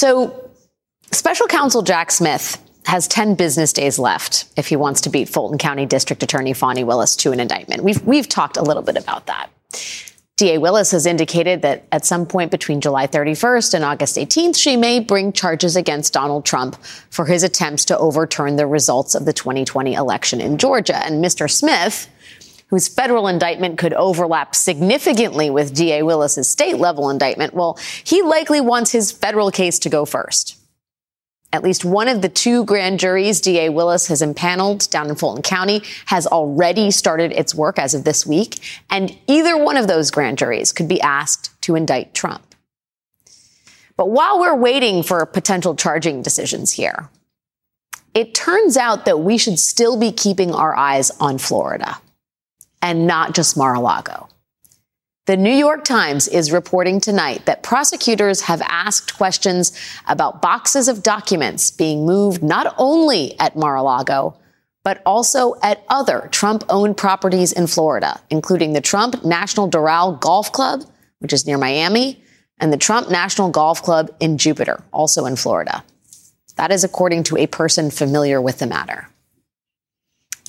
So, special counsel Jack Smith has 10 business days left if he wants to beat Fulton County District Attorney Fani Willis to an indictment. We've, we've talked a little bit about that. DA Willis has indicated that at some point between July 31st and August 18th, she may bring charges against Donald Trump for his attempts to overturn the results of the 2020 election in Georgia. And Mr. Smith, whose federal indictment could overlap significantly with DA Willis's state level indictment, well, he likely wants his federal case to go first. At least one of the two grand juries DA Willis has impaneled down in Fulton County has already started its work as of this week, and either one of those grand juries could be asked to indict Trump. But while we're waiting for potential charging decisions here, it turns out that we should still be keeping our eyes on Florida and not just Mar-a-Lago. The New York Times is reporting tonight that prosecutors have asked questions about boxes of documents being moved not only at Mar-a-Lago, but also at other Trump owned properties in Florida, including the Trump National Doral Golf Club, which is near Miami, and the Trump National Golf Club in Jupiter, also in Florida. That is according to a person familiar with the matter.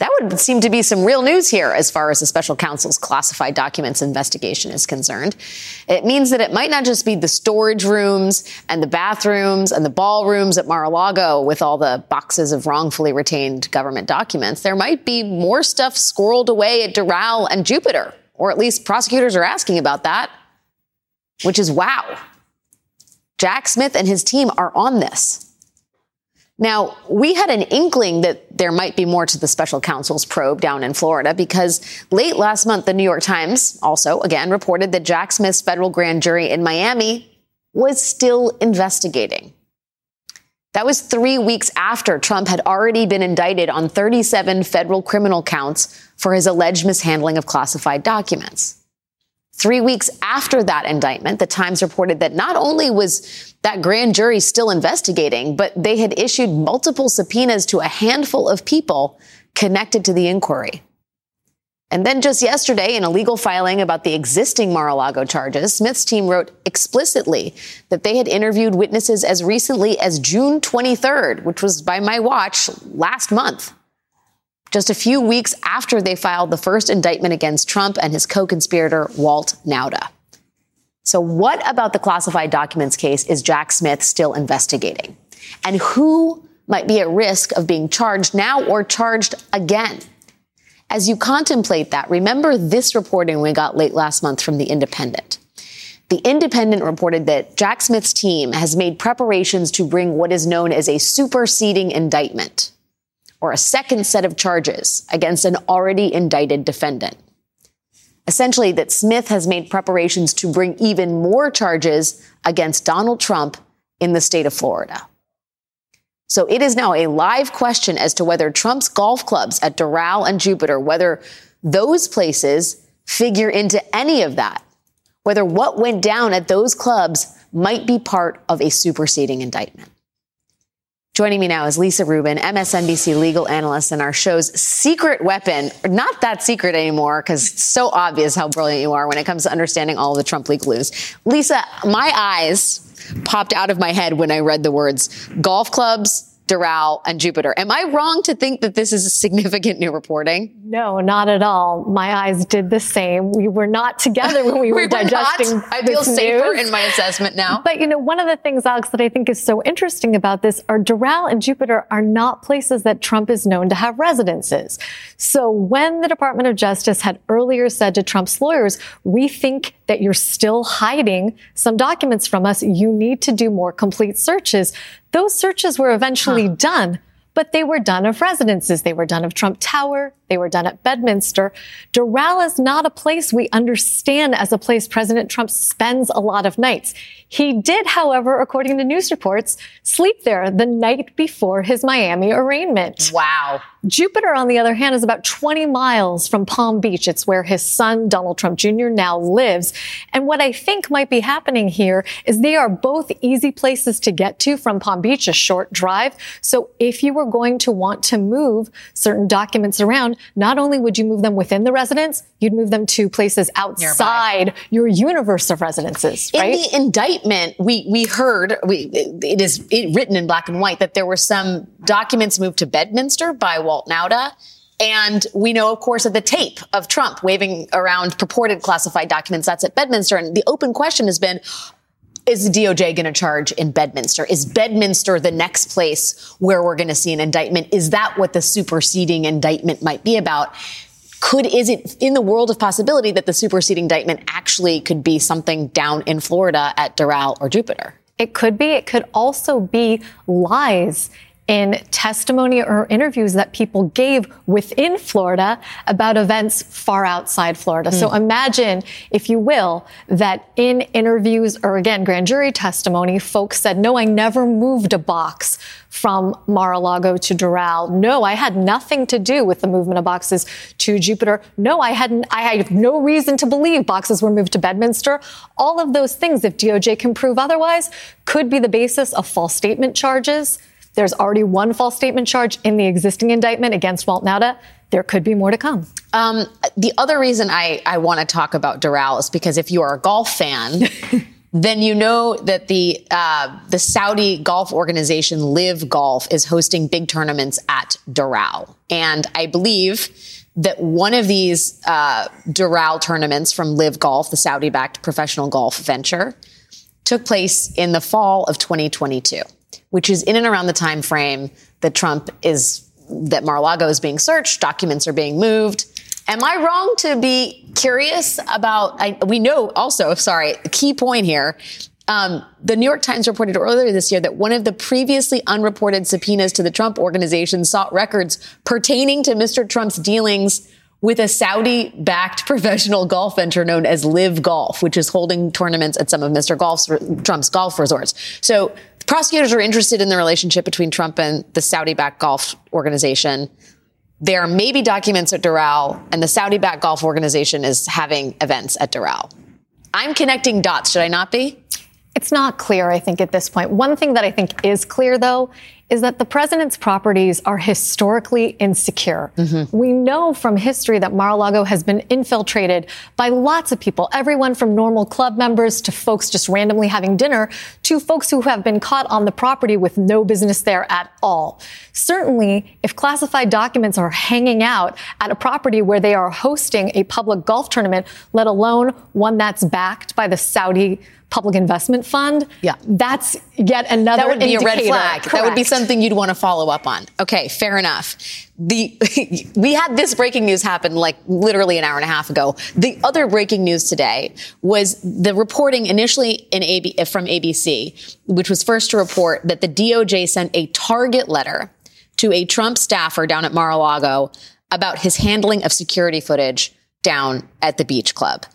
That would seem to be some real news here as far as the special counsel's classified documents investigation is concerned. It means that it might not just be the storage rooms and the bathrooms and the ballrooms at Mar-a-Lago with all the boxes of wrongfully retained government documents. There might be more stuff squirreled away at Doral and Jupiter, or at least prosecutors are asking about that, which is wow. Jack Smith and his team are on this. Now, we had an inkling that there might be more to the special counsel's probe down in Florida because late last month, the New York Times also again reported that Jack Smith's federal grand jury in Miami was still investigating. That was three weeks after Trump had already been indicted on 37 federal criminal counts for his alleged mishandling of classified documents. Three weeks after that indictment, the Times reported that not only was that grand jury still investigating, but they had issued multiple subpoenas to a handful of people connected to the inquiry. And then just yesterday, in a legal filing about the existing Mar-a-Lago charges, Smith's team wrote explicitly that they had interviewed witnesses as recently as June 23rd, which was by my watch last month just a few weeks after they filed the first indictment against Trump and his co-conspirator, Walt Nauta. So what about the classified documents case is Jack Smith still investigating? And who might be at risk of being charged now or charged again? As you contemplate that, remember this reporting we got late last month from The Independent. The Independent reported that Jack Smith's team has made preparations to bring what is known as a superseding indictment or a second set of charges against an already indicted defendant. Essentially, that Smith has made preparations to bring even more charges against Donald Trump in the state of Florida. So it is now a live question as to whether Trump's golf clubs at Doral and Jupiter, whether those places figure into any of that, whether what went down at those clubs might be part of a superseding indictment. Joining me now is Lisa Rubin, MSNBC legal analyst and our show's secret weapon. Not that secret anymore because it's so obvious how brilliant you are when it comes to understanding all the Trump legal news. Lisa, my eyes popped out of my head when I read the words golf clubs, Doral, and Jupiter. Am I wrong to think that this is significant new reporting? No, not at all. My eyes did the same. We were not together when we were, we were digesting. Not. I feel safer in my assessment now. But you know, one of the things, Alex, that I think is so interesting about this are Doral and Jupiter are not places that Trump is known to have residences. So when the Department of Justice had earlier said to Trump's lawyers, we think that you're still hiding some documents from us, you need to do more complete searches. Those searches were eventually huh. done, but they were done of residences. They were done of Trump Tower. They were done at Bedminster. Doral is not a place we understand as a place President Trump spends a lot of nights. He did, however, according to news reports, sleep there the night before his Miami arraignment. Wow. Jupiter, on the other hand, is about 20 miles from Palm Beach. It's where his son, Donald Trump Jr., now lives. And what I think might be happening here is they are both easy places to get to from Palm Beach, a short drive. So if you were were going to want to move certain documents around, not only would you move them within the residence, you'd move them to places outside Nearby. your universe of residences. Right? In the indictment, we we heard we it is written in black and white that there were some documents moved to Bedminster by Walt Nauta. And we know, of course, of the tape of Trump waving around purported classified documents. That's at Bedminster. And the open question has been, is the DOJ going to charge in Bedminster? Is Bedminster the next place where we're going to see an indictment? Is that what the superseding indictment might be about? Could, is it in the world of possibility that the superseding indictment actually could be something down in Florida at Doral or Jupiter? It could be. It could also be lies in testimony or interviews that people gave within Florida about events far outside Florida. Mm. So hmm. imagine, if you will, that in interviews or again, grand jury testimony, folks said, no, I never moved a box from Mar-a-Lago to Doral. No, I had nothing to do with the movement of boxes to Jupiter. No, I hadn't, I had no reason to believe boxes were moved to Bedminster. All of those things, if DOJ can prove otherwise, could be the basis of false statement charges there's already one false statement charge in the existing indictment against Walt Nauta. There could be more to come. Um, the other reason I, I want to talk about Doral is because if you are a golf fan, then you know that the uh, the Saudi golf organization LIV Golf is hosting big tournaments at Doral, and I believe that one of these uh, Doral tournaments from LIV Golf, the Saudi-backed professional golf venture, took place in the fall of 2022 which is in and around the time frame that Trump is that Mar-a-Lago is being searched, documents are being moved. Am I wrong to be curious about? I, we know also, sorry, key point here. Um, the New York Times reported earlier this year that one of the previously unreported subpoenas to the Trump organization sought records pertaining to Mr. Trump's dealings with a Saudi backed professional golf venture known as LIV Golf, which is holding tournaments at some of Mr. Golf's, Trump's golf resorts. So prosecutors are interested in the relationship between Trump and the Saudi backed golf organization. There may be documents at Doral, and the Saudi backed golf organization is having events at Doral. I'm connecting dots, should I not be? It's not clear, I think, at this point. One thing that I think is clear, though, is that the president's properties are historically insecure. Mm-hmm. We know from history that Mar-a-Lago has been infiltrated by lots of people, everyone from normal club members to folks just randomly having dinner to folks who have been caught on the property with no business there at all. Certainly, if classified documents are hanging out at a property where they are hosting a public golf tournament, let alone one that's backed by the Saudi public investment fund. Yeah. That's yet another That would be indicator. a red flag. Correct. That would be something you'd want to follow up on. Okay, fair enough. The we had this breaking news happen like literally an hour and a half ago. The other breaking news today was the reporting initially in AB, from ABC, which was first to report that the DOJ sent a target letter to a Trump staffer down at Mar-a-Lago about his handling of security footage down at the beach club.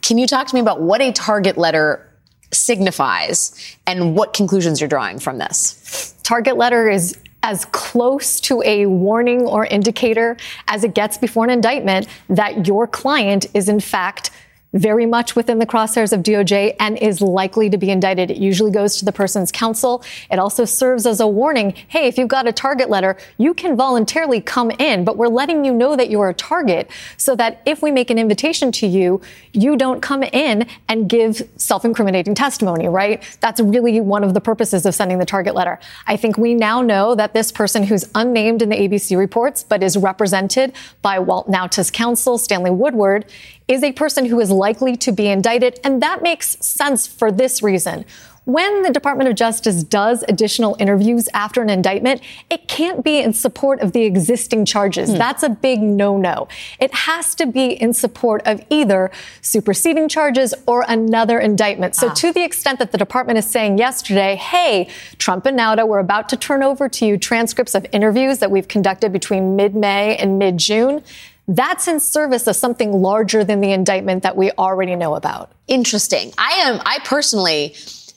Can you talk to me about what a target letter signifies and what conclusions you're drawing from this. Target letter is as close to a warning or indicator as it gets before an indictment that your client is in fact very much within the crosshairs of DOJ and is likely to be indicted. It usually goes to the person's counsel. It also serves as a warning. Hey, if you've got a target letter, you can voluntarily come in, but we're letting you know that you're a target so that if we make an invitation to you, you don't come in and give self-incriminating testimony, right? That's really one of the purposes of sending the target letter. I think we now know that this person who's unnamed in the ABC reports, but is represented by Walt Nauta's counsel, Stanley Woodward, is a person who is likely to be indicted. And that makes sense for this reason. When the Department of Justice does additional interviews after an indictment, it can't be in support of the existing charges. Hmm. That's a big no-no. It has to be in support of either superseding charges or another indictment. So ah. to the extent that the department is saying yesterday, hey, Trump and Nauta, we're about to turn over to you transcripts of interviews that we've conducted between mid-May and mid-June, that's in service of something larger than the indictment that we already know about. Interesting. I am, I personally,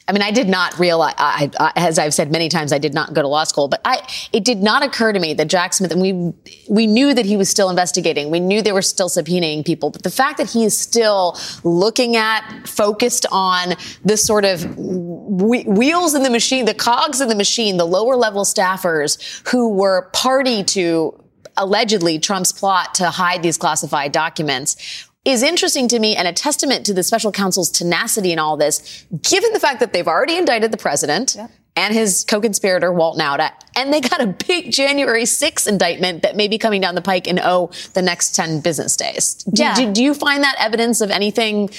I mean, I did not realize, I, I, as I've said many times, I did not go to law school, but I, it did not occur to me that Jack Smith, and we, we knew that he was still investigating. We knew they were still subpoenaing people, but the fact that he is still looking at, focused on this sort of wheels in the machine, the cogs in the machine, the lower level staffers who were party to allegedly Trump's plot to hide these classified documents is interesting to me and a testament to the special counsel's tenacity in all this, given the fact that they've already indicted the president. Yep and his co-conspirator Walt Nauta, and they got a big January 6th indictment that may be coming down the pike in oh the next 10 business days. Do, yeah. do, do you find that evidence of anything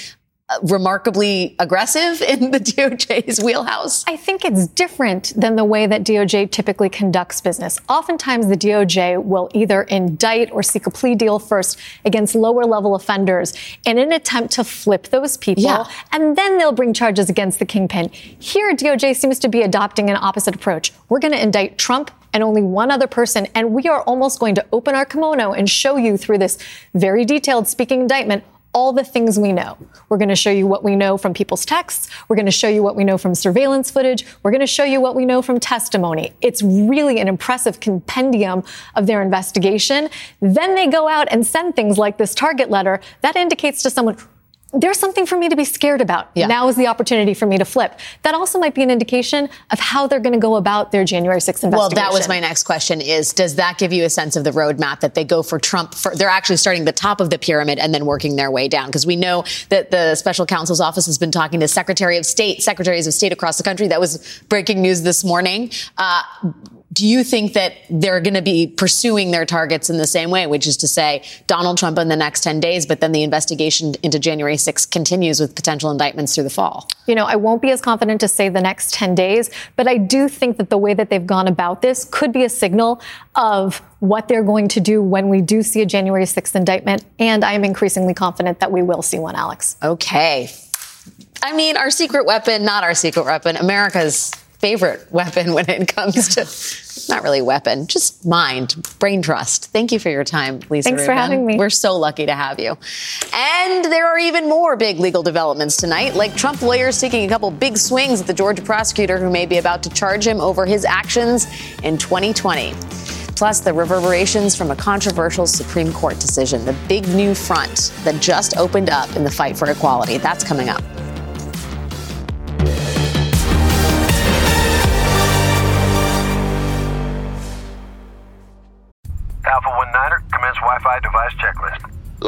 remarkably aggressive in the DOJ's wheelhouse? I think it's different than the way that DOJ typically conducts business. Oftentimes, the DOJ will either indict or seek a plea deal first against lower level offenders in an attempt to flip those people, yeah. and then they'll bring charges against the kingpin. Here, DOJ seems to be adopting an opposite approach. We're going to indict Trump and only one other person, and we are almost going to open our kimono and show you through this very detailed speaking indictment all the things we know. We're going to show you what we know from people's texts. We're going to show you what we know from surveillance footage. We're going to show you what we know from testimony. It's really an impressive compendium of their investigation. Then they go out and send things like this target letter that indicates to someone, there's something for me to be scared about. Yeah. Now is the opportunity for me to flip. That also might be an indication of how they're going to go about their January 6th investigation. Well, that was my next question is, does that give you a sense of the roadmap that they go for Trump? For, they're actually starting the top of the pyramid and then working their way down. Because we know that the special counsel's office has been talking to Secretary of State, secretaries of state across the country. That was breaking news this morning. Uh, do you think that they're going to be pursuing their targets in the same way, which is to say Donald Trump in the next 10 days, but then the investigation into January 6th continues with potential indictments through the fall? You know, I won't be as confident to say the next 10 days, but I do think that the way that they've gone about this could be a signal of what they're going to do when we do see a January 6th indictment. And I am increasingly confident that we will see one, Alex. Okay. I mean, our secret weapon, not our secret weapon, America's favorite weapon when it comes to not really weapon, just mind, brain trust. Thank you for your time, Lisa. Thanks Rubin. for having me. We're so lucky to have you. And there are even more big legal developments tonight, like Trump lawyers taking a couple big swings at the Georgia prosecutor who may be about to charge him over his actions in 2020. Plus, the reverberations from a controversial Supreme Court decision, the big new front that just opened up in the fight for equality. That's coming up.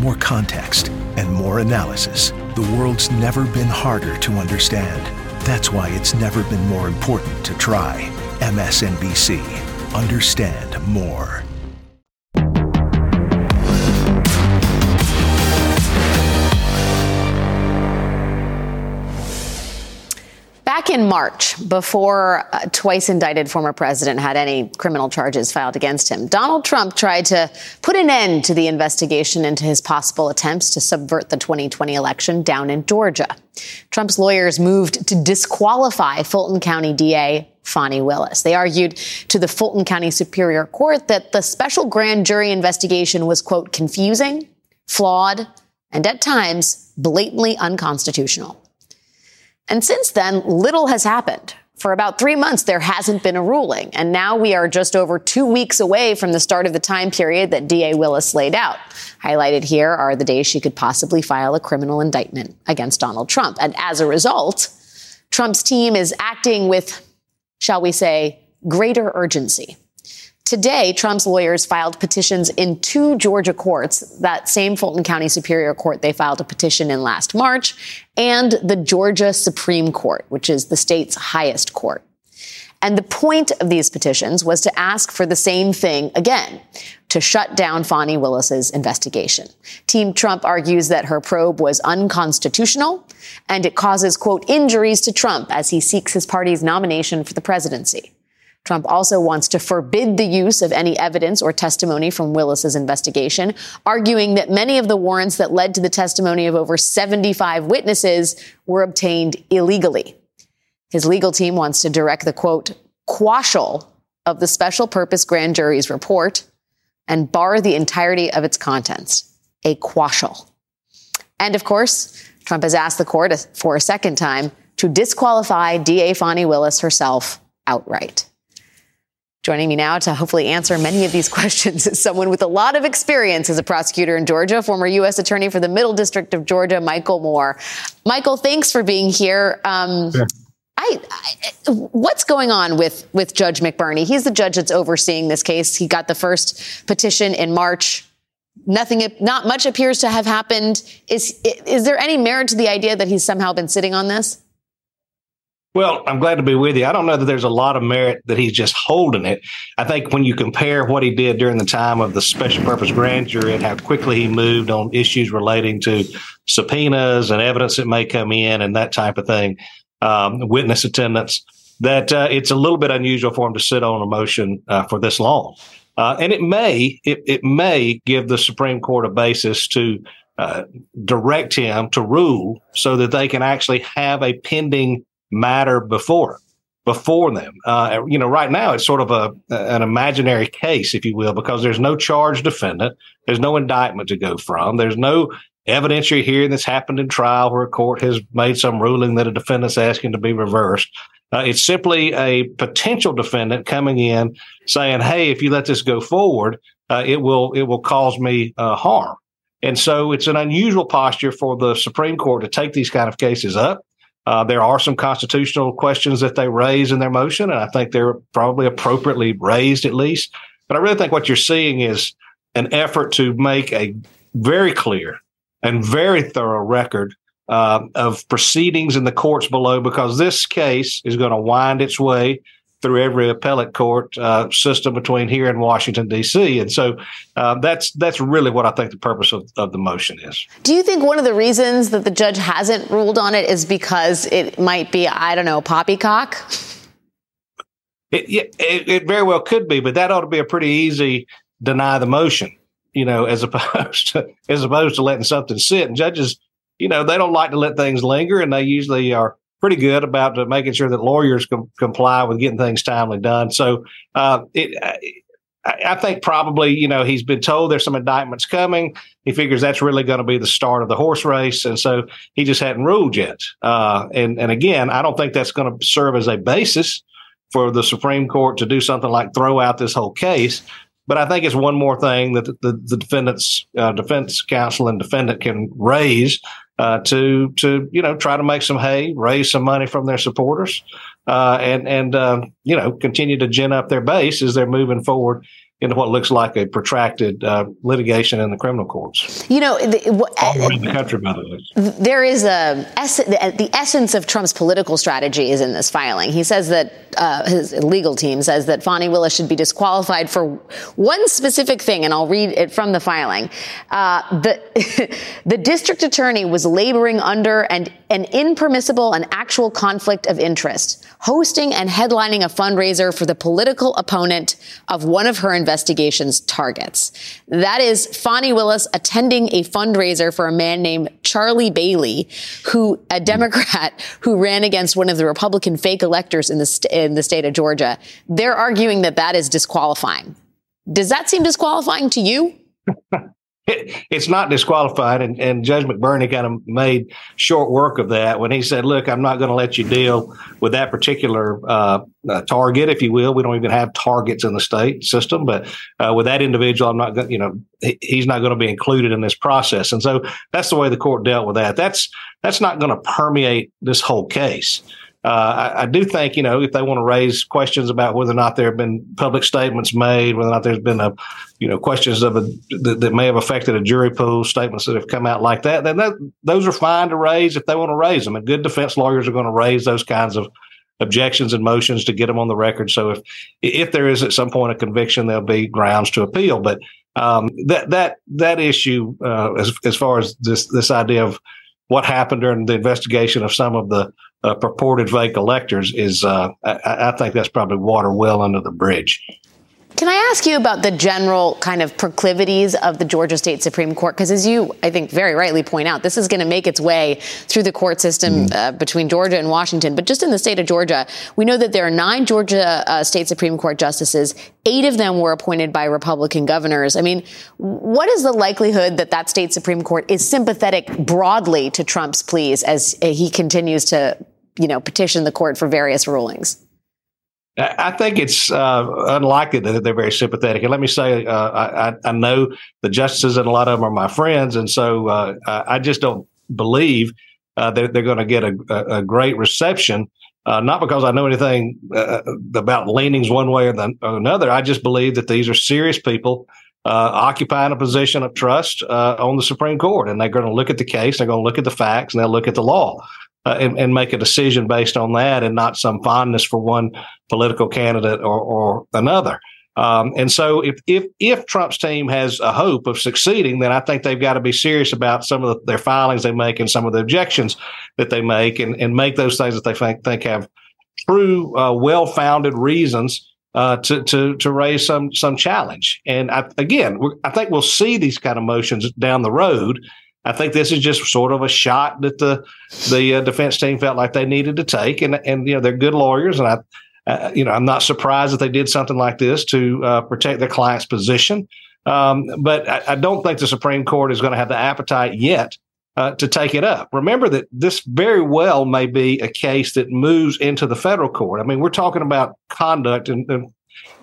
more context, and more analysis. The world's never been harder to understand. That's why it's never been more important to try. MSNBC. Understand more. Back in March, before a twice indicted former president had any criminal charges filed against him, Donald Trump tried to put an end to the investigation into his possible attempts to subvert the 2020 election down in Georgia. Trump's lawyers moved to disqualify Fulton County DA Fani Willis. They argued to the Fulton County Superior Court that the special grand jury investigation was, quote, confusing, flawed, and at times blatantly unconstitutional. And since then, little has happened. For about three months, there hasn't been a ruling. And now we are just over two weeks away from the start of the time period that DA Willis laid out. Highlighted here are the days she could possibly file a criminal indictment against Donald Trump. And as a result, Trump's team is acting with, shall we say, greater urgency. Today, Trump's lawyers filed petitions in two Georgia courts, that same Fulton County Superior Court they filed a petition in last March, and the Georgia Supreme Court, which is the state's highest court. And the point of these petitions was to ask for the same thing again, to shut down Fani Willis's investigation. Team Trump argues that her probe was unconstitutional and it causes, quote, injuries to Trump as he seeks his party's nomination for the presidency. Trump also wants to forbid the use of any evidence or testimony from Willis's investigation, arguing that many of the warrants that led to the testimony of over 75 witnesses were obtained illegally. His legal team wants to direct the quote, quashal of the special purpose grand jury's report and bar the entirety of its contents. A quashal. And of course, Trump has asked the court for a second time to disqualify DA Fani Willis herself outright. Joining me now to hopefully answer many of these questions is someone with a lot of experience as a prosecutor in Georgia, former U.S. Attorney for the Middle District of Georgia, Michael Moore. Michael, thanks for being here. Um, I, I, what's going on with with Judge McBurney? He's the judge that's overseeing this case. He got the first petition in March. Nothing, not much appears to have happened. Is is there any merit to the idea that he's somehow been sitting on this? Well, I'm glad to be with you. I don't know that there's a lot of merit that he's just holding it. I think when you compare what he did during the time of the special purpose grand jury and how quickly he moved on issues relating to subpoenas and evidence that may come in and that type of thing, um, witness attendance, that uh, it's a little bit unusual for him to sit on a motion uh, for this long. Uh, and it may it, it may give the Supreme Court a basis to uh, direct him to rule so that they can actually have a pending matter before before them. Uh, you know, right now it's sort of a an imaginary case, if you will, because there's no charged defendant, there's no indictment to go from, there's no evidentiary hearing that's happened in trial where a court has made some ruling that a defendant's asking to be reversed. Uh, it's simply a potential defendant coming in saying, "Hey, if you let this go forward, uh, it will it will cause me uh, harm." And so it's an unusual posture for the Supreme Court to take these kind of cases up. Uh, there are some constitutional questions that they raise in their motion, and I think they're probably appropriately raised at least. But I really think what you're seeing is an effort to make a very clear and very thorough record uh, of proceedings in the courts below, because this case is going to wind its way through every appellate court uh, system between here and Washington D.C. And so uh, that's that's really what I think the purpose of, of the motion is. Do you think one of the reasons that the judge hasn't ruled on it is because it might be I don't know poppycock? It, it, it very well could be, but that ought to be a pretty easy deny the motion, you know, as opposed to as opposed to letting something sit. And judges, you know, they don't like to let things linger, and they usually are pretty good about making sure that lawyers com- comply with getting things timely done. So uh, it, I, I think probably you know he's been told there's some indictments coming. He figures that's really going to be the start of the horse race, and so he just hadn't ruled yet. Uh, and and again, I don't think that's going to serve as a basis for the Supreme Court to do something like throw out this whole case. But I think it's one more thing that the, the, the defendant's uh, defense counsel and defendant can raise uh, to to you know try to make some hay, raise some money from their supporters, uh, and and uh, you know continue to gin up their base as they're moving forward into what looks like a protracted uh, litigation in the criminal courts. You know, the, all around the country, by the way. There is a the essence of Trump's political strategy is in this filing. He says that uh, his legal team says that Fani Willis should be disqualified for one specific thing, and I'll read it from the filing. Uh, the the district attorney was laboring under an an impermissible and actual conflict of interest, hosting and headlining a fundraiser for the political opponent of one of her investigation's targets. That is Fani Willis attending a fundraiser for a man named Charlie Bailey, who a Democrat who ran against one of the Republican fake electors in the st- in the state of Georgia. They're arguing that that is disqualifying. Does that seem disqualifying to you? it, it's not disqualified. And, and Judge McBurney kind of made short work of that when he said, look, I'm not going to let you deal with that particular uh, uh, target, if you will. We don't even have targets in the state system, but uh, with that individual, I'm not going you know, he, he's not going to be included in this process. And so that's the way the court dealt with that. That's, that's not going to permeate this whole case. Uh, I, I, do think, you know, if they want to raise questions about whether or not there have been public statements made, whether or not there's been a, you know, questions of a, that, that, may have affected a jury pool, statements that have come out like that, then that, those are fine to raise if they want to raise them. And good defense lawyers are going to raise those kinds of objections and motions to get them on the record. So if if there is at some point a conviction, there'll be grounds to appeal. But um, that that that issue, uh, as as far as this this idea of what happened during the investigation of some of the uh, purported fake electors is, uh, I, I, think that's probably water well under the bridge. Can I ask you about the general kind of proclivities of the Georgia State Supreme Court? Because as you, I think, very rightly point out, this is going to make its way through the court system mm. uh, between Georgia and Washington. But just in the state of Georgia, we know that there are nine Georgia uh, State Supreme Court justices. Eight of them were appointed by Republican governors. I mean, what is the likelihood that that state Supreme Court is sympathetic broadly to Trump's pleas as he continues to, you know, petition the court for various rulings? I think it's uh, unlikely that they're very sympathetic. And let me say, uh, I, I, know the justices and a lot of them are my friends, and so uh, I just don't believe uh, that they're going to get a, a, great reception. Uh, not because I know anything uh, about leanings one way or, the, or, another. I just believe that these are serious people occupying a position of trust on the Supreme Court, and they're going to look at the case, they're going to look at the facts, and they'll look at the law uh, and, and, make a decision based on that and not some fondness for one political candidate or, or another. Um, and so if, if, if Trump's team has a hope of succeeding, then I think they've got to be serious about some of the, their filings they make and some of the objections that they make and, and make those things that they think, think have true, uh, well-founded reasons uh, to to to raise some some challenge. And I, again, I think we'll see these kind of motions down the road I think this is just sort of a shot that the the uh, defense team felt like they needed to take, and and you know they're good lawyers, and I, uh, you know, I'm not surprised that they did something like this to uh, protect their client's position. Um, but I, I, don't think the Supreme Court is going to have the appetite yet uh, to take it up. Remember that this very well may be a case that moves into the federal court. I mean, we're talking about conduct and, and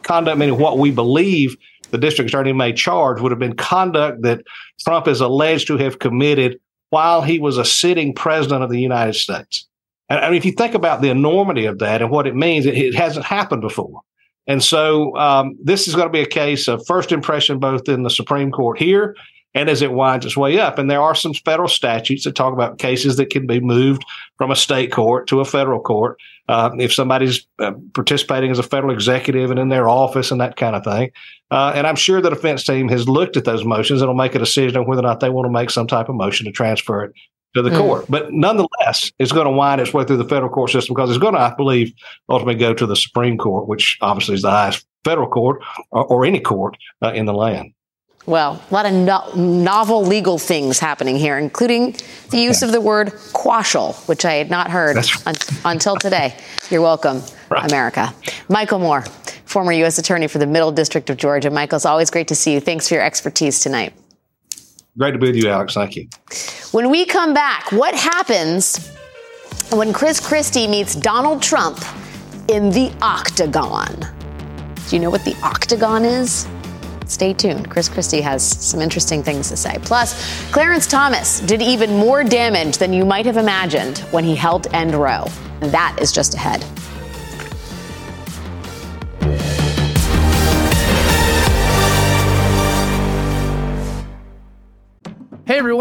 conduct meaning what we believe the district attorney may charge would have been conduct that Trump is alleged to have committed while he was a sitting president of the United States. And I mean, if you think about the enormity of that and what it means, it, it hasn't happened before. And so um, this is going to be a case of first impression, both in the Supreme Court here and as it winds its way up. And there are some federal statutes that talk about cases that can be moved from a state court to a federal court uh, if somebody's uh, participating as a federal executive and in their office and that kind of thing. Uh, and I'm sure the defense team has looked at those motions and will make a decision on whether or not they want to make some type of motion to transfer it to the mm. court. But nonetheless, it's going to wind its way through the federal court system because it's going to, I believe, ultimately go to the Supreme Court, which obviously is the highest federal court or, or any court uh, in the land. Well, a lot of no- novel legal things happening here, including the use of the word quashal, which I had not heard un- until today. You're welcome, right. America. Michael Moore, former U.S. Attorney for the Middle District of Georgia. Michael, it's always great to see you. Thanks for your expertise tonight. Great to be with you, Alex. Thank you. When we come back, what happens when Chris Christie meets Donald Trump in the octagon? Do you know what the octagon is? Stay tuned. Chris Christie has some interesting things to say. Plus, Clarence Thomas did even more damage than you might have imagined when he helped end Roe. That is just ahead.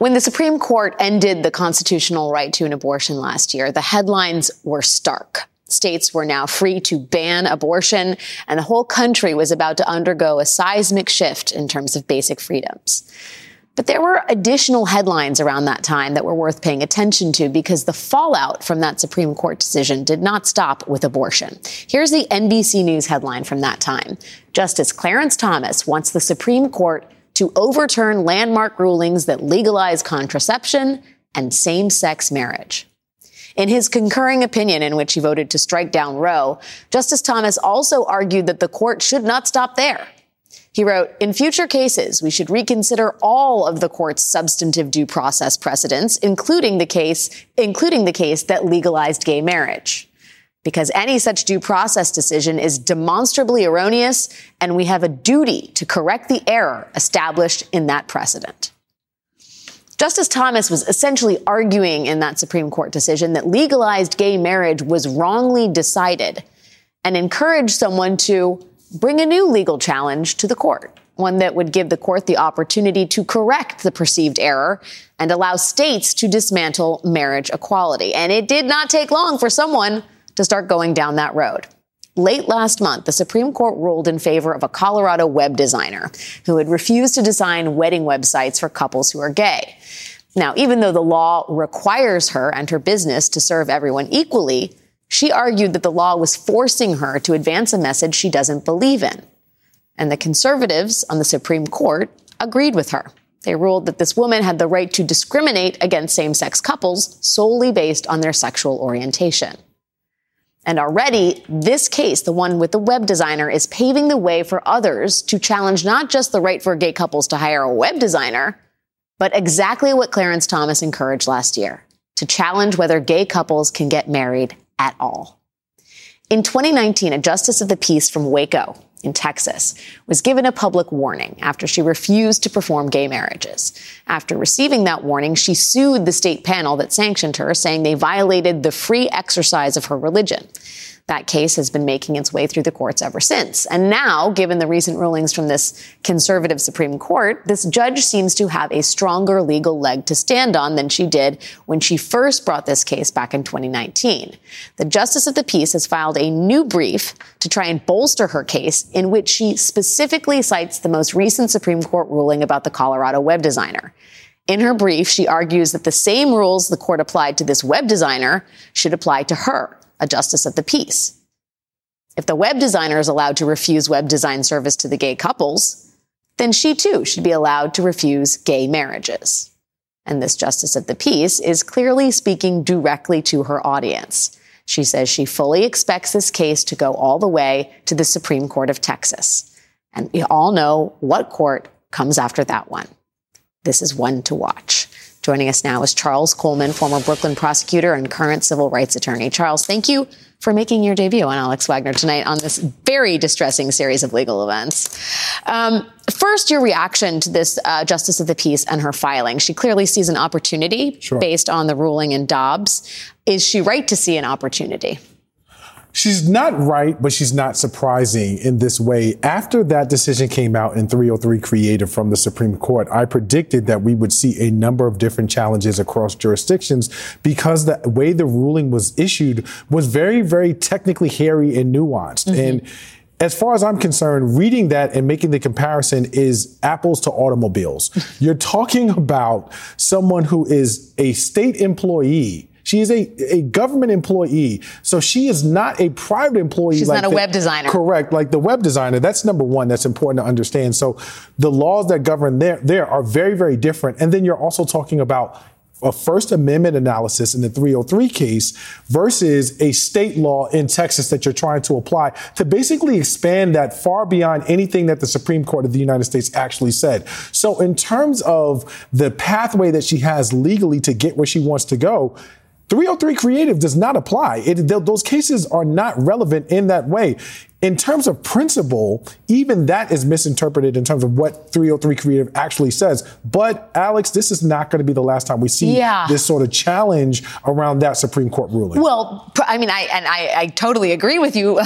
When the Supreme Court ended the constitutional right to an abortion last year, the headlines were stark. States were now free to ban abortion, and the whole country was about to undergo a seismic shift in terms of basic freedoms. But there were additional headlines around that time that were worth paying attention to because the fallout from that Supreme Court decision did not stop with abortion. Here's the NBC News headline from that time Justice Clarence Thomas wants the Supreme Court to overturn landmark rulings that legalize contraception and same sex marriage. In his concurring opinion, in which he voted to strike down Roe, Justice Thomas also argued that the court should not stop there. He wrote, in future cases, we should reconsider all of the court's substantive due process precedents, including the case, including the case that legalized gay marriage. Because any such due process decision is demonstrably erroneous, and we have a duty to correct the error established in that precedent. Justice Thomas was essentially arguing in that Supreme Court decision that legalized gay marriage was wrongly decided and encouraged someone to bring a new legal challenge to the court, one that would give the court the opportunity to correct the perceived error and allow states to dismantle marriage equality. And it did not take long for someone to start going down that road. Late last month, the Supreme Court ruled in favor of a Colorado web designer who had refused to design wedding websites for couples who are gay. Now, even though the law requires her and her business to serve everyone equally, she argued that the law was forcing her to advance a message she doesn't believe in. And the conservatives on the Supreme Court agreed with her. They ruled that this woman had the right to discriminate against same sex couples solely based on their sexual orientation. And already, this case, the one with the web designer, is paving the way for others to challenge not just the right for gay couples to hire a web designer, but exactly what Clarence Thomas encouraged last year to challenge whether gay couples can get married at all. In 2019, a justice of the peace from Waco in Texas was given a public warning after she refused to perform gay marriages. After receiving that warning, she sued the state panel that sanctioned her, saying they violated the free exercise of her religion. That case has been making its way through the courts ever since. And now, given the recent rulings from this conservative Supreme Court, this judge seems to have a stronger legal leg to stand on than she did when she first brought this case back in 2019. The Justice of the Peace has filed a new brief to try and bolster her case in which she specifically cites the most recent Supreme Court ruling about the Colorado web designer. In her brief, she argues that the same rules the court applied to this web designer should apply to her a justice of the peace. If the web designer is allowed to refuse web design service to the gay couples, then she too should be allowed to refuse gay marriages. And this justice of the peace is clearly speaking directly to her audience. She says she fully expects this case to go all the way to the Supreme Court of Texas. And we all know what court comes after that one. This is one to watch. Joining us now is Charles Coleman, former Brooklyn prosecutor and current civil rights attorney. Charles, thank you for making your debut on Alex Wagner tonight on this very distressing series of legal events. Um, first, your reaction to this uh, Justice of the Peace and her filing. She clearly sees an opportunity sure. based on the ruling in Dobbs. Is she right to see an opportunity? She's not right, but she's not surprising in this way. After that decision came out in 303 Creative from the Supreme Court, I predicted that we would see a number of different challenges across jurisdictions because the way the ruling was issued was very, very technically hairy and nuanced. Mm-hmm. And as far as I'm concerned, reading that and making the comparison is apples to automobiles. You're talking about someone who is a state employee she is a, a government employee. So she is not a private employee. She's like not a the, web designer. Correct. Like the web designer. That's number one. That's important to understand. So the laws that govern there, there are very, very different. And then you're also talking about a First Amendment analysis in the 303 case versus a state law in Texas that you're trying to apply to basically expand that far beyond anything that the Supreme Court of the United States actually said. So in terms of the pathway that she has legally to get where she wants to go, 303 creative does not apply. It, those cases are not relevant in that way in terms of principle, even that is misinterpreted in terms of what 303 Creative actually says. But Alex, this is not going to be the last time we see yeah. this sort of challenge around that Supreme Court ruling. Well, I mean, I and I, I totally agree with you,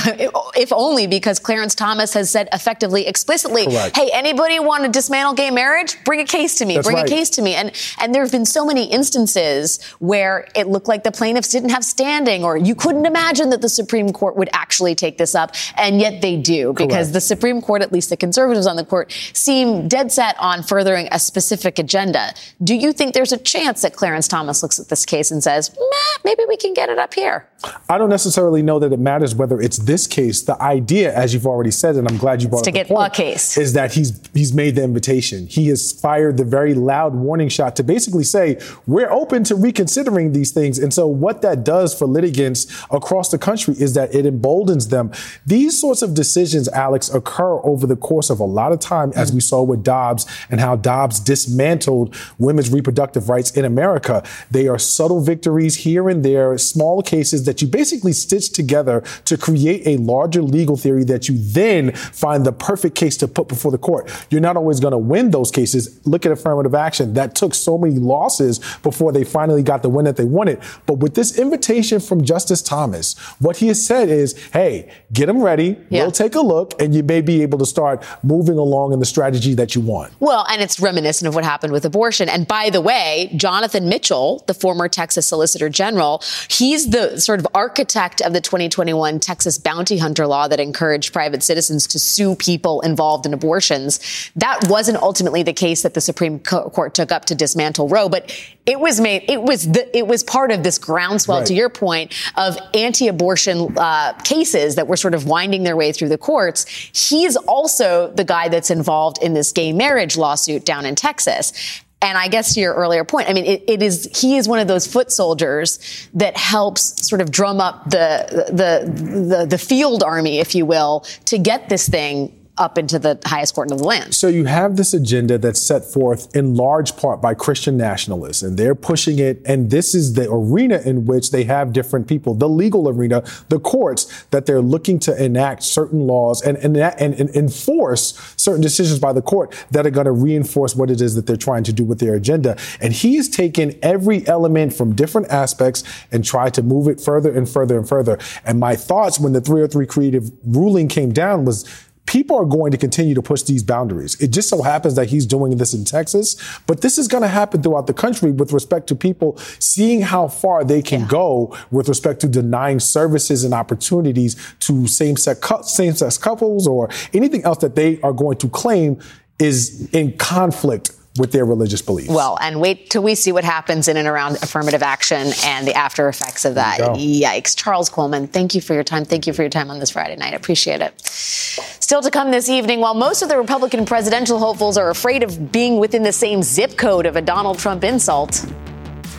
if only because Clarence Thomas has said effectively, explicitly, Correct. "Hey, anybody want to dismantle gay marriage? Bring a case to me. That's Bring right. a case to me." And and there have been so many instances where it looked like the plaintiffs didn't have standing, or you couldn't imagine that the Supreme Court would actually take this up. And yet they do because Correct. the Supreme Court, at least the conservatives on the court, seem dead set on furthering a specific agenda. Do you think there's a chance that Clarence Thomas looks at this case and says, Meh, maybe we can get it up here? I don't necessarily know that it matters whether it's this case. The idea, as you've already said, and I'm glad you brought to up the get point, a case. is that he's he's made the invitation. He has fired the very loud warning shot to basically say we're open to reconsidering these things. And so what that does for litigants across the country is that it emboldens them. These sorts of decisions, Alex, occur over the course of a lot of time, as we mm. saw with Dobbs and how Dobbs dismantled women's reproductive rights in America. They are subtle victories here and there, small cases that you basically stitch together to create a larger legal theory that you then find the perfect case to put before the court. You're not always going to win those cases. Look at affirmative action. That took so many losses before they finally got the win that they wanted. But with this invitation from Justice Thomas, what he has said is, hey, get them ready. Yeah. We'll take a look and you may be able to start moving along in the strategy that you want. Well, and it's reminiscent of what happened with abortion. And by the way, Jonathan Mitchell, the former Texas Solicitor General, he's the sort of architect of the 2021 Texas bounty hunter law that encouraged private citizens to sue people involved in abortions. That wasn't ultimately the case that the Supreme Court took up to dismantle Roe, but it was made, it was the, it was part of this groundswell, Right. to your point, of anti-abortion uh, cases that were sort of winding their way through the courts. He's also the guy that's involved in this gay marriage lawsuit down in Texas. And I guess to your earlier point, I mean, it, it is he is one of those foot soldiers that helps sort of drum up the the the, the field army, if you will, to get this thing up into the highest court in the land. So you have this agenda that's set forth in large part by Christian nationalists, and they're pushing it. And this is the arena in which they have different people, the legal arena, the courts, that they're looking to enact certain laws and, and, and, and enforce certain decisions by the court that are going to reinforce what it is that they're trying to do with their agenda. And he has taken every element from different aspects and tried to move it further and further and further. And my thoughts when the 303 creative ruling came down was people are going to continue to push these boundaries. It just so happens that he's doing this in Texas, but this is going to happen throughout the country with respect to people seeing how far they can go with respect to denying services and opportunities to same-sex same-sex couples or anything else that they are going to claim is in conflict with their religious beliefs. Well, and wait till we see what happens in and around affirmative action and the after effects of that. There you go. Yikes. Charles Coleman, thank you for your time. Thank you for your time on this Friday night. Appreciate it. Still to come this evening, while most of the Republican presidential hopefuls are afraid of being within the same zip code of a Donald Trump insult,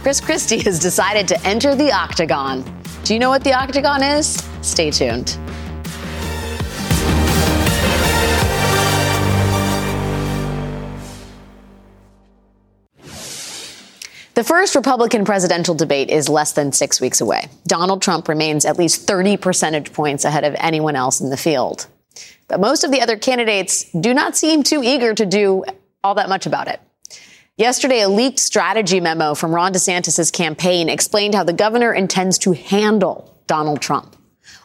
Chris Christie has decided to enter the octagon. Do you know what the octagon is? Stay tuned. The first Republican presidential debate is less than six weeks away. Donald Trump remains at least 30 percentage points ahead of anyone else in the field. But most of the other candidates do not seem too eager to do all that much about it. Yesterday, a leaked strategy memo from Ron DeSantis' campaign explained how the governor intends to handle Donald Trump.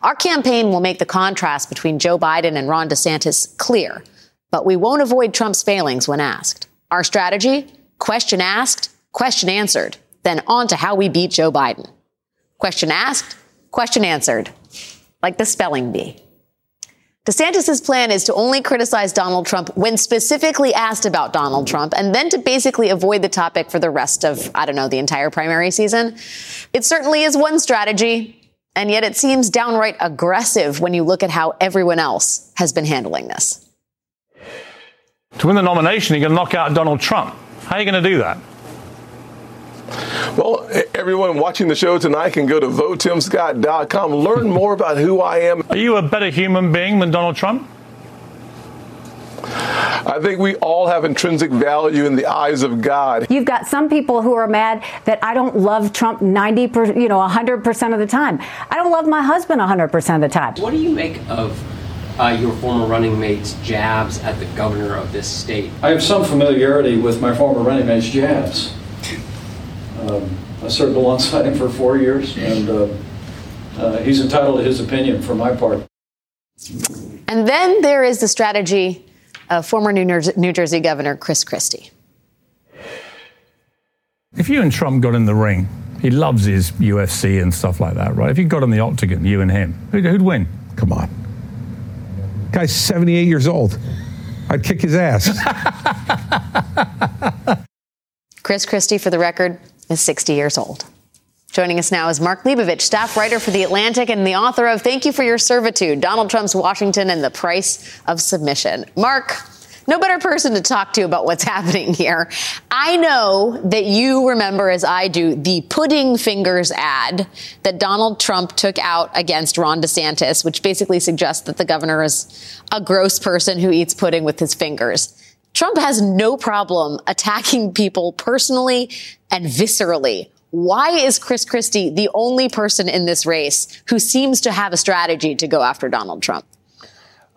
Our campaign will make the contrast between Joe Biden and Ron DeSantis clear, but we won't avoid Trump's failings when asked. Our strategy? Question asked, question answered, then on to how we beat Joe Biden. Question asked, question answered, like the spelling bee. DeSantis' plan is to only criticize Donald Trump when specifically asked about Donald Trump and then to basically avoid the topic for the rest of, I don't know, the entire primary season. It certainly is one strategy, and yet it seems downright aggressive when you look at how everyone else has been handling this. To win the nomination, you're going to knock out Donald Trump. How are you going to do that? Well, everyone watching the show tonight can go to votetimscott.com, learn more about who I am. Are you a better human being than Donald Trump? I think we all have intrinsic value in the eyes of God. You've got some people who are mad that I don't love Trump 90 per, you know, 100% of the time. I don't love my husband 100% of the time. What do you make of uh, your former running mate's jabs at the governor of this state? I have some familiarity with my former running mate's jabs. Um, I served alongside him for four years, and uh, uh, he's entitled to his opinion for my part. And then there is the strategy of former New Jersey, New Jersey Governor Chris Christie. If you and Trump got in the ring, he loves his UFC and stuff like that, right? If you got in the octagon, you and him, who'd, who'd win? Come on. Guy's 78 years old. I'd kick his ass. Chris Christie, for the record, is 60 years old. Joining us now is Mark Leibovich, staff writer for The Atlantic and the author of Thank You for Your Servitude Donald Trump's Washington and the Price of Submission. Mark, no better person to talk to about what's happening here. I know that you remember, as I do, the pudding fingers ad that Donald Trump took out against Ron DeSantis, which basically suggests that the governor is a gross person who eats pudding with his fingers. Trump has no problem attacking people personally and viscerally. Why is Chris Christie the only person in this race who seems to have a strategy to go after Donald Trump?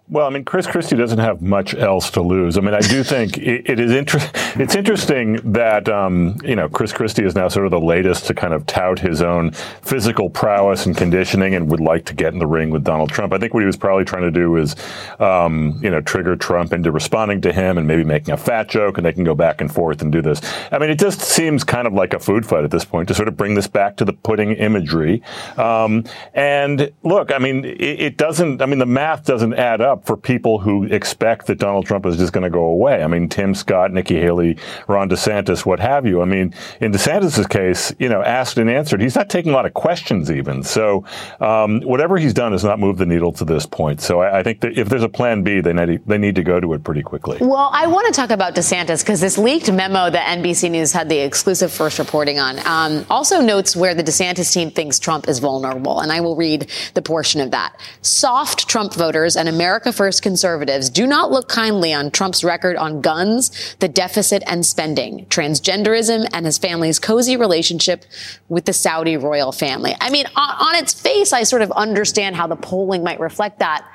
Well, I mean, Chris Christie doesn't have much else to lose. I mean, I do think it, it is inter- it's interesting that um, you know Chris Christie is now sort of the latest to kind of tout his own physical prowess and conditioning, and would like to get in the ring with Donald Trump. I think what he was probably trying to do is um, you know trigger Trump into responding to him and maybe making a fat joke, and they can go back and forth and do this. I mean, it just seems kind of like a food fight at this point to sort of bring this back to the pudding imagery. Um, and look, I mean, it, it doesn't. I mean, the math doesn't add up for people who expect that Donald Trump is just going to go away. I mean, Tim Scott, Nikki Haley, Ron DeSantis, what have you. I mean, in DeSantis' case, you know, asked and answered. He's not taking a lot of questions even. So um, whatever he's done has not moved the needle to this point. So I, I think that if there's a plan B, they need, they need to go to it pretty quickly. Well, I want to talk about DeSantis because this leaked memo that NBC News had the exclusive first reporting on um, also notes where the DeSantis team thinks Trump is vulnerable. And I will read the portion of that. Soft Trump voters and America First conservatives do not look kindly on Trump's record on guns, the deficit and spending, transgenderism, and his family's cozy relationship with the Saudi royal family. I mean, on, on its face, I sort of understand how the polling might reflect that.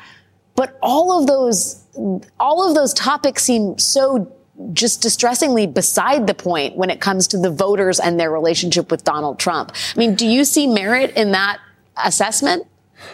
But all of those, all of those topics seem so just distressingly beside the point when it comes to the voters and their relationship with Donald Trump. I mean, do you see merit in that assessment?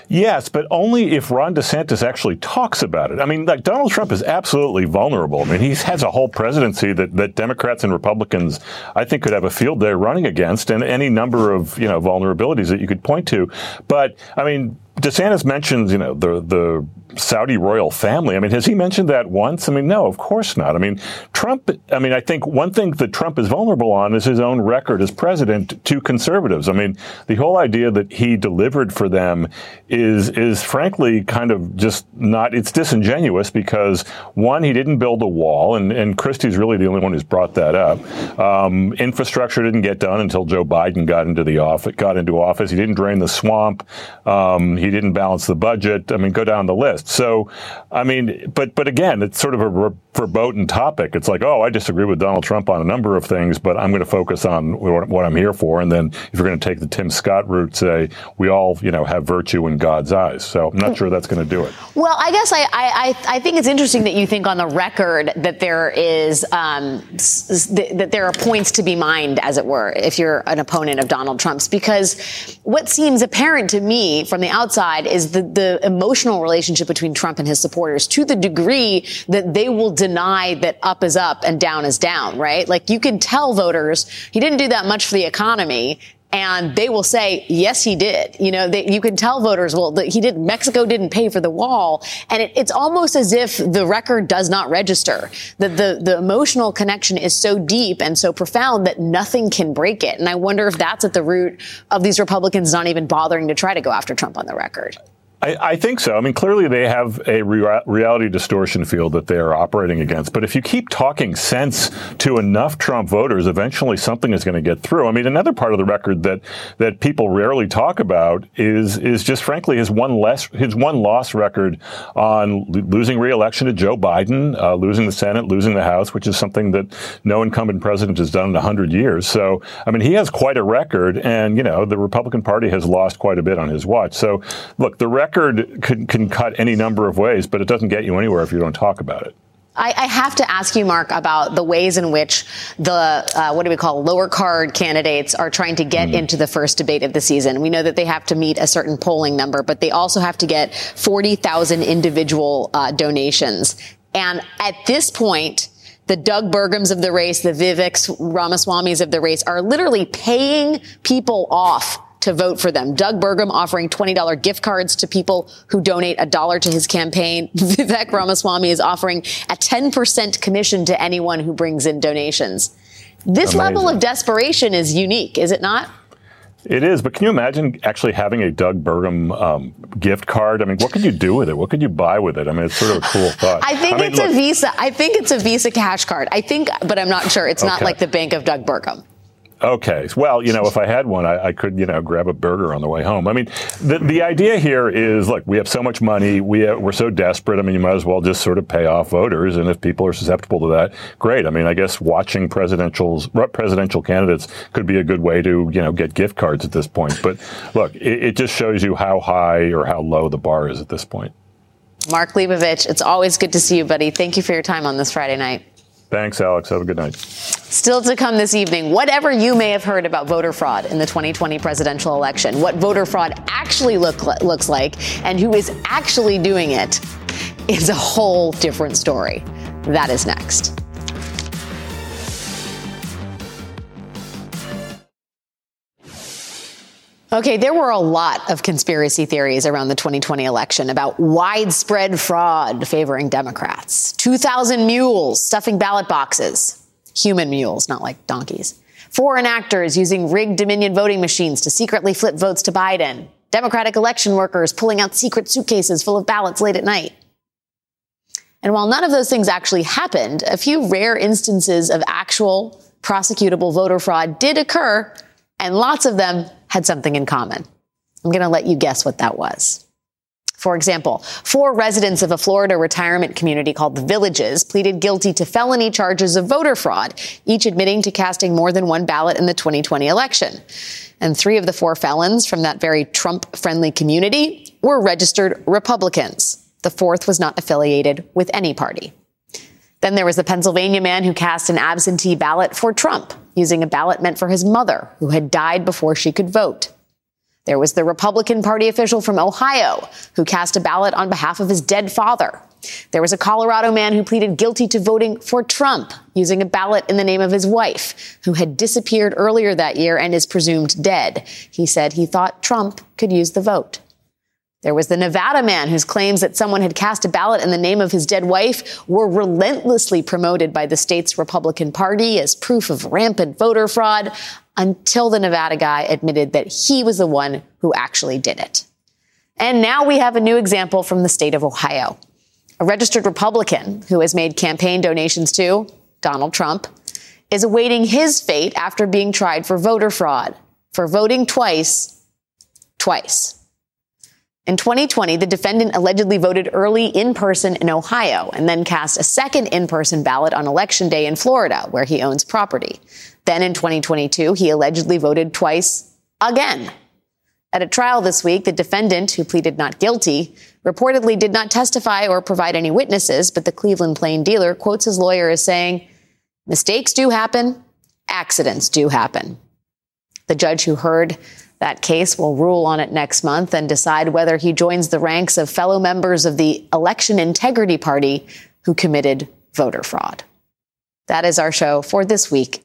Yes, but only if Ron DeSantis actually talks about it. I mean, like Donald Trump is absolutely vulnerable. I mean, he has a whole presidency that, that Democrats and Republicans, I think, could have a field day running against, and any number of you know vulnerabilities that you could point to. But I mean, DeSantis mentions, you know, the the Saudi royal family. I mean, has he mentioned that once? I mean, no, of course not. I mean, Trump. I mean, I think one thing that Trump is vulnerable on is his own record as president to conservatives. I mean, the whole idea that he delivered for them is is frankly kind of just not. It's disingenuous because one, he didn't build a wall, and and Christie's really the only one who's brought that up. Um, infrastructure didn't get done until Joe Biden got into the office. Got into office. He didn't drain the swamp. Um, he didn't balance the budget. I mean, go down the list. So, I mean, but but again, it's sort of a verboten topic. It's like, oh, I disagree with Donald Trump on a number of things, but I'm going to focus on what I'm here for. And then if you're going to take the Tim Scott route, say we all, you know, have virtue in God's eyes. So I'm not sure that's going to do it. Well, I guess I, I, I think it's interesting that you think on the record that there is um, that there are points to be mined, as it were, if you're an opponent of Donald Trump's, because what seems apparent to me from the outside is the, the emotional relationship between Trump and his supporters to the degree that they will deny that up is up and down is down, right? Like you can tell voters he didn't do that much for the economy and they will say, yes, he did. You know, they, you can tell voters, well, he did. Mexico didn't pay for the wall, and it, it's almost as if the record does not register. That the the emotional connection is so deep and so profound that nothing can break it. And I wonder if that's at the root of these Republicans not even bothering to try to go after Trump on the record. I, I, think so. I mean, clearly they have a rea- reality distortion field that they are operating against. But if you keep talking sense to enough Trump voters, eventually something is going to get through. I mean, another part of the record that that people rarely talk about is is just frankly his one less his one loss record on lo- losing reelection to Joe Biden, uh, losing the Senate, losing the House, which is something that no incumbent president has done in hundred years. So, I mean, he has quite a record, and you know, the Republican Party has lost quite a bit on his watch. So, look, the record record can, can cut any number of ways, but it doesn't get you anywhere if you don't talk about it. I, I, have to ask you, Mark, about the ways in which the uh, what do we call lower card candidates are trying to get mm-hmm. into the first debate of the season. We know that they have to meet a certain polling number, but they also have to get forty thousand individual uh, donations. And at this point, the Doug Burgums of the race, the Viveks Ramaswamys of the race, are literally paying people off to vote for them. Doug Burgum offering $20 gift cards to people who donate a dollar to his campaign. Vivek Ramaswamy is offering a 10% commission to anyone who brings in donations. This Amazing. level of desperation is unique, is it not? It is, but can you imagine actually having a Doug Burgum um, gift card? I mean, what could you do with it? What could you buy with it? I mean, it's sort of a cool thought. I think I mean, it's look, a Visa. I think it's a Visa cash card. I think, but I'm not sure. It's okay. not like the Bank of Doug Burgum. Okay. Well, you know, if I had one, I, I, could, you know, grab a burger on the way home. I mean, the, the idea here is, look, we have so much money. We have, we're so desperate. I mean, you might as well just sort of pay off voters. And if people are susceptible to that, great. I mean, I guess watching presidential presidential candidates could be a good way to, you know, get gift cards at this point. But look, it, it just shows you how high or how low the bar is at this point. Mark Leibovich, it's always good to see you, buddy. Thank you for your time on this Friday night. Thanks, Alex. Have a good night. Still to come this evening, whatever you may have heard about voter fraud in the 2020 presidential election, what voter fraud actually look, looks like, and who is actually doing it is a whole different story. That is next. Okay, there were a lot of conspiracy theories around the 2020 election about widespread fraud favoring Democrats. 2,000 mules stuffing ballot boxes. Human mules, not like donkeys. Foreign actors using rigged Dominion voting machines to secretly flip votes to Biden. Democratic election workers pulling out secret suitcases full of ballots late at night. And while none of those things actually happened, a few rare instances of actual prosecutable voter fraud did occur, and lots of them had something in common. I'm going to let you guess what that was. For example, four residents of a Florida retirement community called the Villages pleaded guilty to felony charges of voter fraud, each admitting to casting more than one ballot in the 2020 election. And three of the four felons from that very Trump friendly community were registered Republicans. The fourth was not affiliated with any party. Then there was the Pennsylvania man who cast an absentee ballot for Trump, using a ballot meant for his mother, who had died before she could vote. There was the Republican Party official from Ohio who cast a ballot on behalf of his dead father. There was a Colorado man who pleaded guilty to voting for Trump using a ballot in the name of his wife, who had disappeared earlier that year and is presumed dead. He said he thought Trump could use the vote. There was the Nevada man whose claims that someone had cast a ballot in the name of his dead wife were relentlessly promoted by the state's Republican Party as proof of rampant voter fraud until the Nevada guy admitted that he was the one who actually did it. And now we have a new example from the state of Ohio. A registered Republican who has made campaign donations to Donald Trump is awaiting his fate after being tried for voter fraud, for voting twice, twice. In 2020, the defendant allegedly voted early in person in Ohio and then cast a second in person ballot on election day in Florida, where he owns property. Then in 2022, he allegedly voted twice again. At a trial this week, the defendant, who pleaded not guilty, reportedly did not testify or provide any witnesses, but the Cleveland Plain dealer quotes his lawyer as saying, Mistakes do happen, accidents do happen. The judge who heard that case will rule on it next month and decide whether he joins the ranks of fellow members of the Election Integrity Party who committed voter fraud. That is our show for this week.